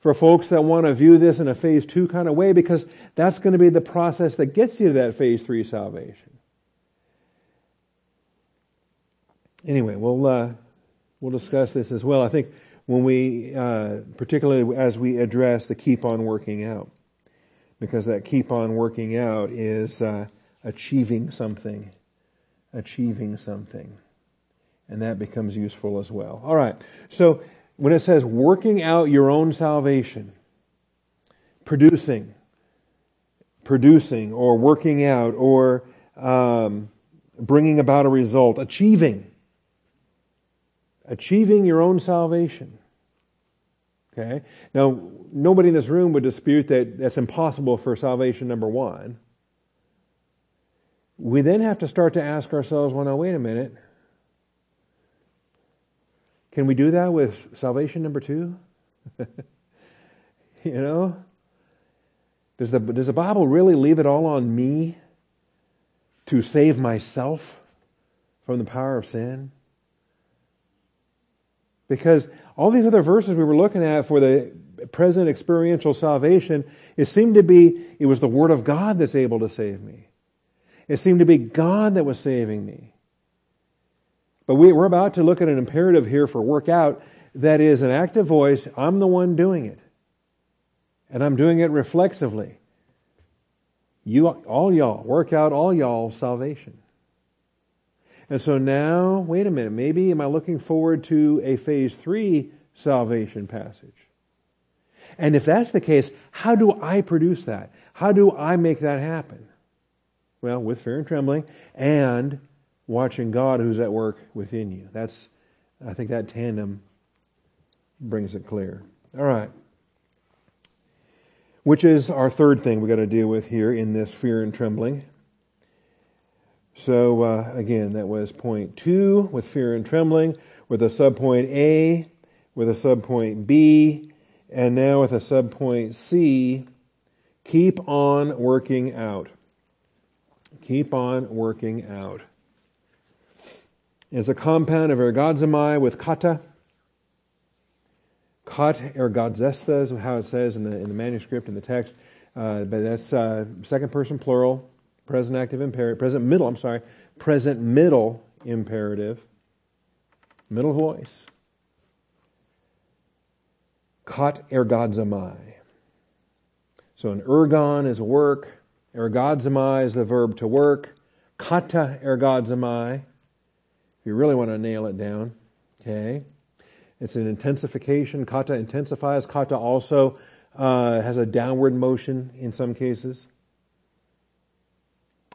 for folks that want to view this in a phase two kind of way because that's going to be the process that gets you to that phase three salvation. Anyway, we'll uh, we'll discuss this as well. I think when we, uh, particularly as we address the keep on working out, because that keep on working out is uh, achieving something, achieving something, and that becomes useful as well. All right, so when it says working out your own salvation, producing, producing, or working out, or um, bringing about a result, achieving, achieving your own salvation. Okay? Now, nobody in this room would dispute that that's impossible for salvation number one. We then have to start to ask ourselves, well, now, wait a minute. Can we do that with salvation number two? (laughs) you know? Does the, does the Bible really leave it all on me to save myself from the power of sin? Because all these other verses we were looking at for the present experiential salvation, it seemed to be, it was the Word of God that's able to save me. It seemed to be God that was saving me. But we, are about to look at an imperative here for workout that is an active voice. I'm the one doing it. And I'm doing it reflexively. You, all y'all, work out all y'all salvation. And so now, wait a minute, maybe am I looking forward to a phase three salvation passage? And if that's the case, how do I produce that? How do I make that happen? Well, with fear and trembling and watching God who's at work within you. That's, I think that tandem brings it clear. All right. Which is our third thing we've got to deal with here in this fear and trembling. So, uh, again, that was point two with fear and trembling, with a subpoint A, with a subpoint B, and now with a subpoint C. Keep on working out. Keep on working out. It's a compound of ergazomai with kata. Kat ergadzesta is how it says in the, in the manuscript, in the text. Uh, but that's uh, second person plural, present active imperative, present middle, I'm sorry, present middle imperative, middle voice. Kat ergadzomai. So an ergon is a work, ergadzomai is the verb to work, kata ergazomai, if you really want to nail it down. Okay. It's an intensification. Kata intensifies. Kata also uh, has a downward motion in some cases.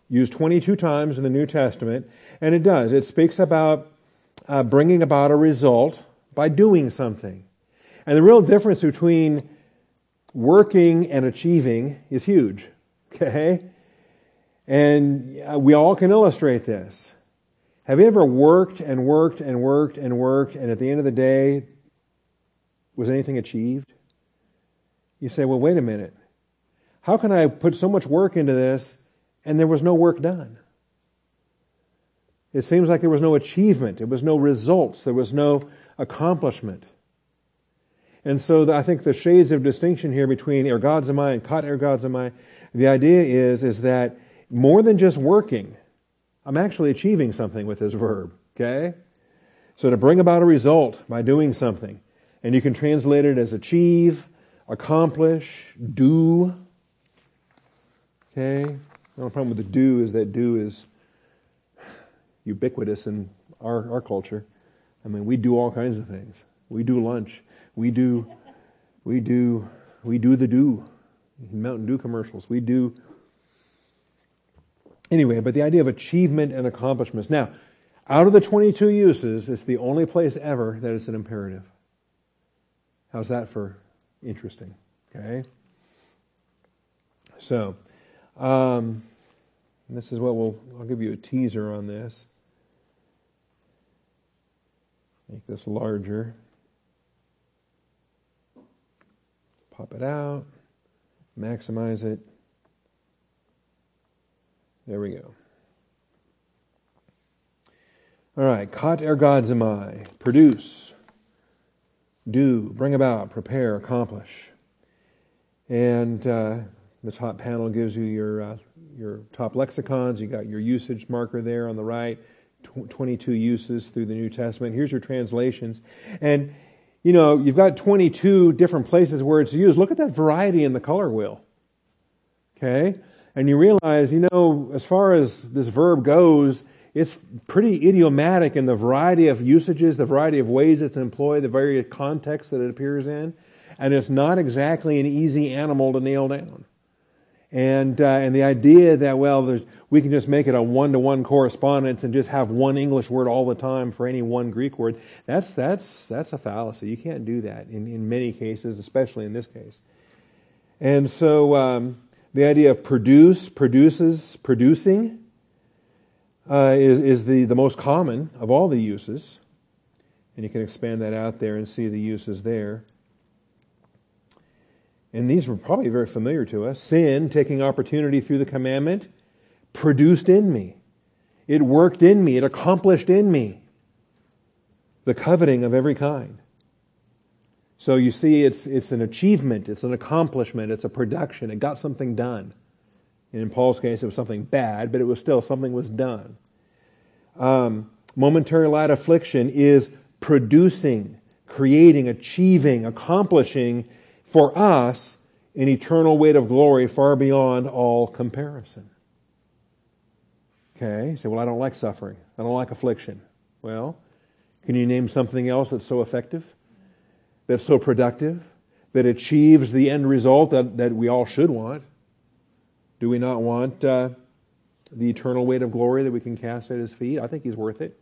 Used 22 times in the New Testament, and it does. It speaks about uh, bringing about a result by doing something. And the real difference between working and achieving is huge. Okay? And uh, we all can illustrate this. Have you ever worked and worked and worked and worked, and at the end of the day, was anything achieved? You say, well, wait a minute. How can I put so much work into this and there was no work done? It seems like there was no achievement, there was no results, there was no accomplishment. And so the, I think the shades of distinction here between ergazomai and kat ergazomai, the idea is, is that more than just working, I'm actually achieving something with this verb, okay? So to bring about a result by doing something. And you can translate it as achieve, accomplish, do. Okay? The only problem with the do is that do is ubiquitous in our, our culture. I mean, we do all kinds of things. We do lunch. We do, we do, we do the do. Mountain Dew commercials. We do Anyway, but the idea of achievement and accomplishments. Now, out of the 22 uses, it's the only place ever that it's an imperative. How's that for interesting? Okay. So, um, this is what we'll, I'll give you a teaser on this. Make this larger. Pop it out, maximize it. There we go. All right, kat ergazomai, produce, do, bring about, prepare, accomplish. And uh, the top panel gives you your uh, your top lexicons. You got your usage marker there on the right, tw- 22 uses through the New Testament. Here's your translations, and you know you've got 22 different places where it's used. Look at that variety in the color wheel. Okay, and you realize, you know, as far as this verb goes, it's pretty idiomatic in the variety of usages, the variety of ways it's employed, the various contexts that it appears in, and it's not exactly an easy animal to nail down. And uh, and the idea that well, we can just make it a one-to-one correspondence and just have one English word all the time for any one Greek word that's that's that's a fallacy. You can't do that in in many cases, especially in this case. And so. Um, the idea of produce, produces, producing uh, is, is the, the most common of all the uses. And you can expand that out there and see the uses there. And these were probably very familiar to us. Sin, taking opportunity through the commandment, produced in me. It worked in me. It accomplished in me the coveting of every kind. So you see, it's, it's an achievement, it's an accomplishment, it's a production. It got something done. And in Paul's case, it was something bad, but it was still something was done. Um, momentary light affliction is producing, creating, achieving, accomplishing for us an eternal weight of glory far beyond all comparison. Okay, you say, well, I don't like suffering. I don't like affliction. Well, can you name something else that's so effective? that's so productive, that achieves the end result that, that we all should want? Do we not want uh, the eternal weight of glory that we can cast at his feet? I think he's worth it.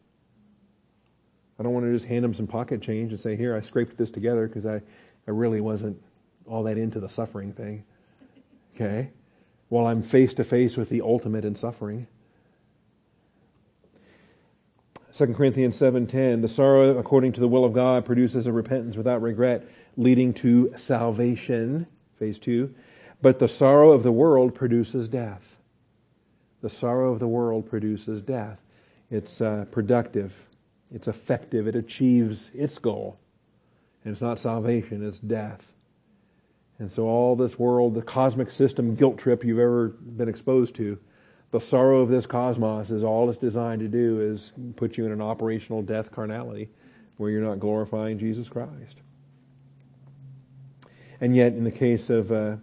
I don't want to just hand him some pocket change and say, Here, I scraped this together because I, I really wasn't all that into the suffering thing. Okay? While I'm face to face with the ultimate in suffering. 2 Corinthians 7:10 the sorrow according to the will of God produces a repentance without regret leading to salvation. Phase 2 but the sorrow of the world produces death. The sorrow of the world produces death. It's uh, productive. It's effective. It achieves its goal. And it's not salvation it's death and so all this world the cosmic system guilt trip you've ever been exposed to the sorrow of this cosmos is all it's designed to do is put you in an operational death carnality where you're not glorifying Jesus Christ. And yet, in the case of uh,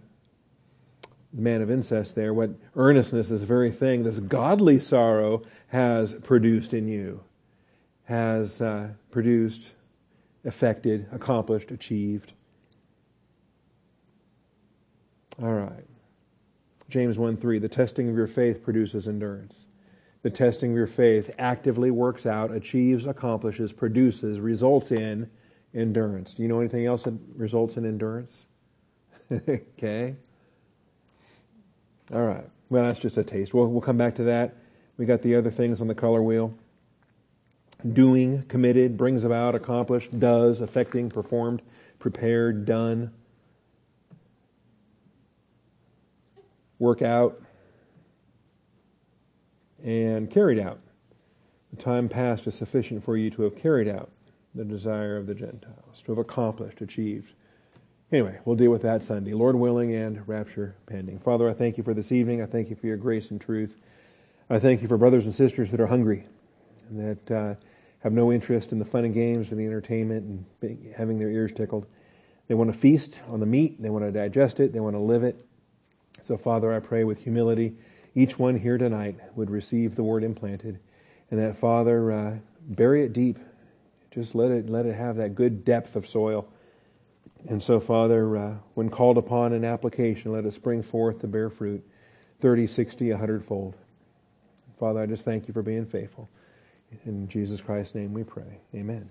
the man of incest there, what earnestness, this very thing, this godly sorrow has produced in you, has uh, produced, affected, accomplished, achieved. All right. James 1 3, the testing of your faith produces endurance. The testing of your faith actively works out, achieves, accomplishes, produces, results in endurance. Do you know anything else that results in endurance? (laughs) okay. All right. Well, that's just a taste. We'll, we'll come back to that. We got the other things on the color wheel. Doing, committed, brings about, accomplished, does, affecting, performed, prepared, done. Work out, and carried out. The time past is sufficient for you to have carried out the desire of the Gentiles, to have accomplished, achieved. Anyway, we'll deal with that Sunday, Lord willing, and rapture pending. Father, I thank you for this evening. I thank you for your grace and truth. I thank you for brothers and sisters that are hungry and that uh, have no interest in the fun and games and the entertainment and being, having their ears tickled. They want to feast on the meat, they want to digest it, they want to live it. So, Father, I pray with humility each one here tonight would receive the word implanted, and that Father, uh, bury it deep. Just let it let it have that good depth of soil. And so, Father, uh, when called upon in application, let it spring forth to bear fruit, 30, 60, 100 fold. Father, I just thank you for being faithful. In Jesus Christ's name we pray. Amen.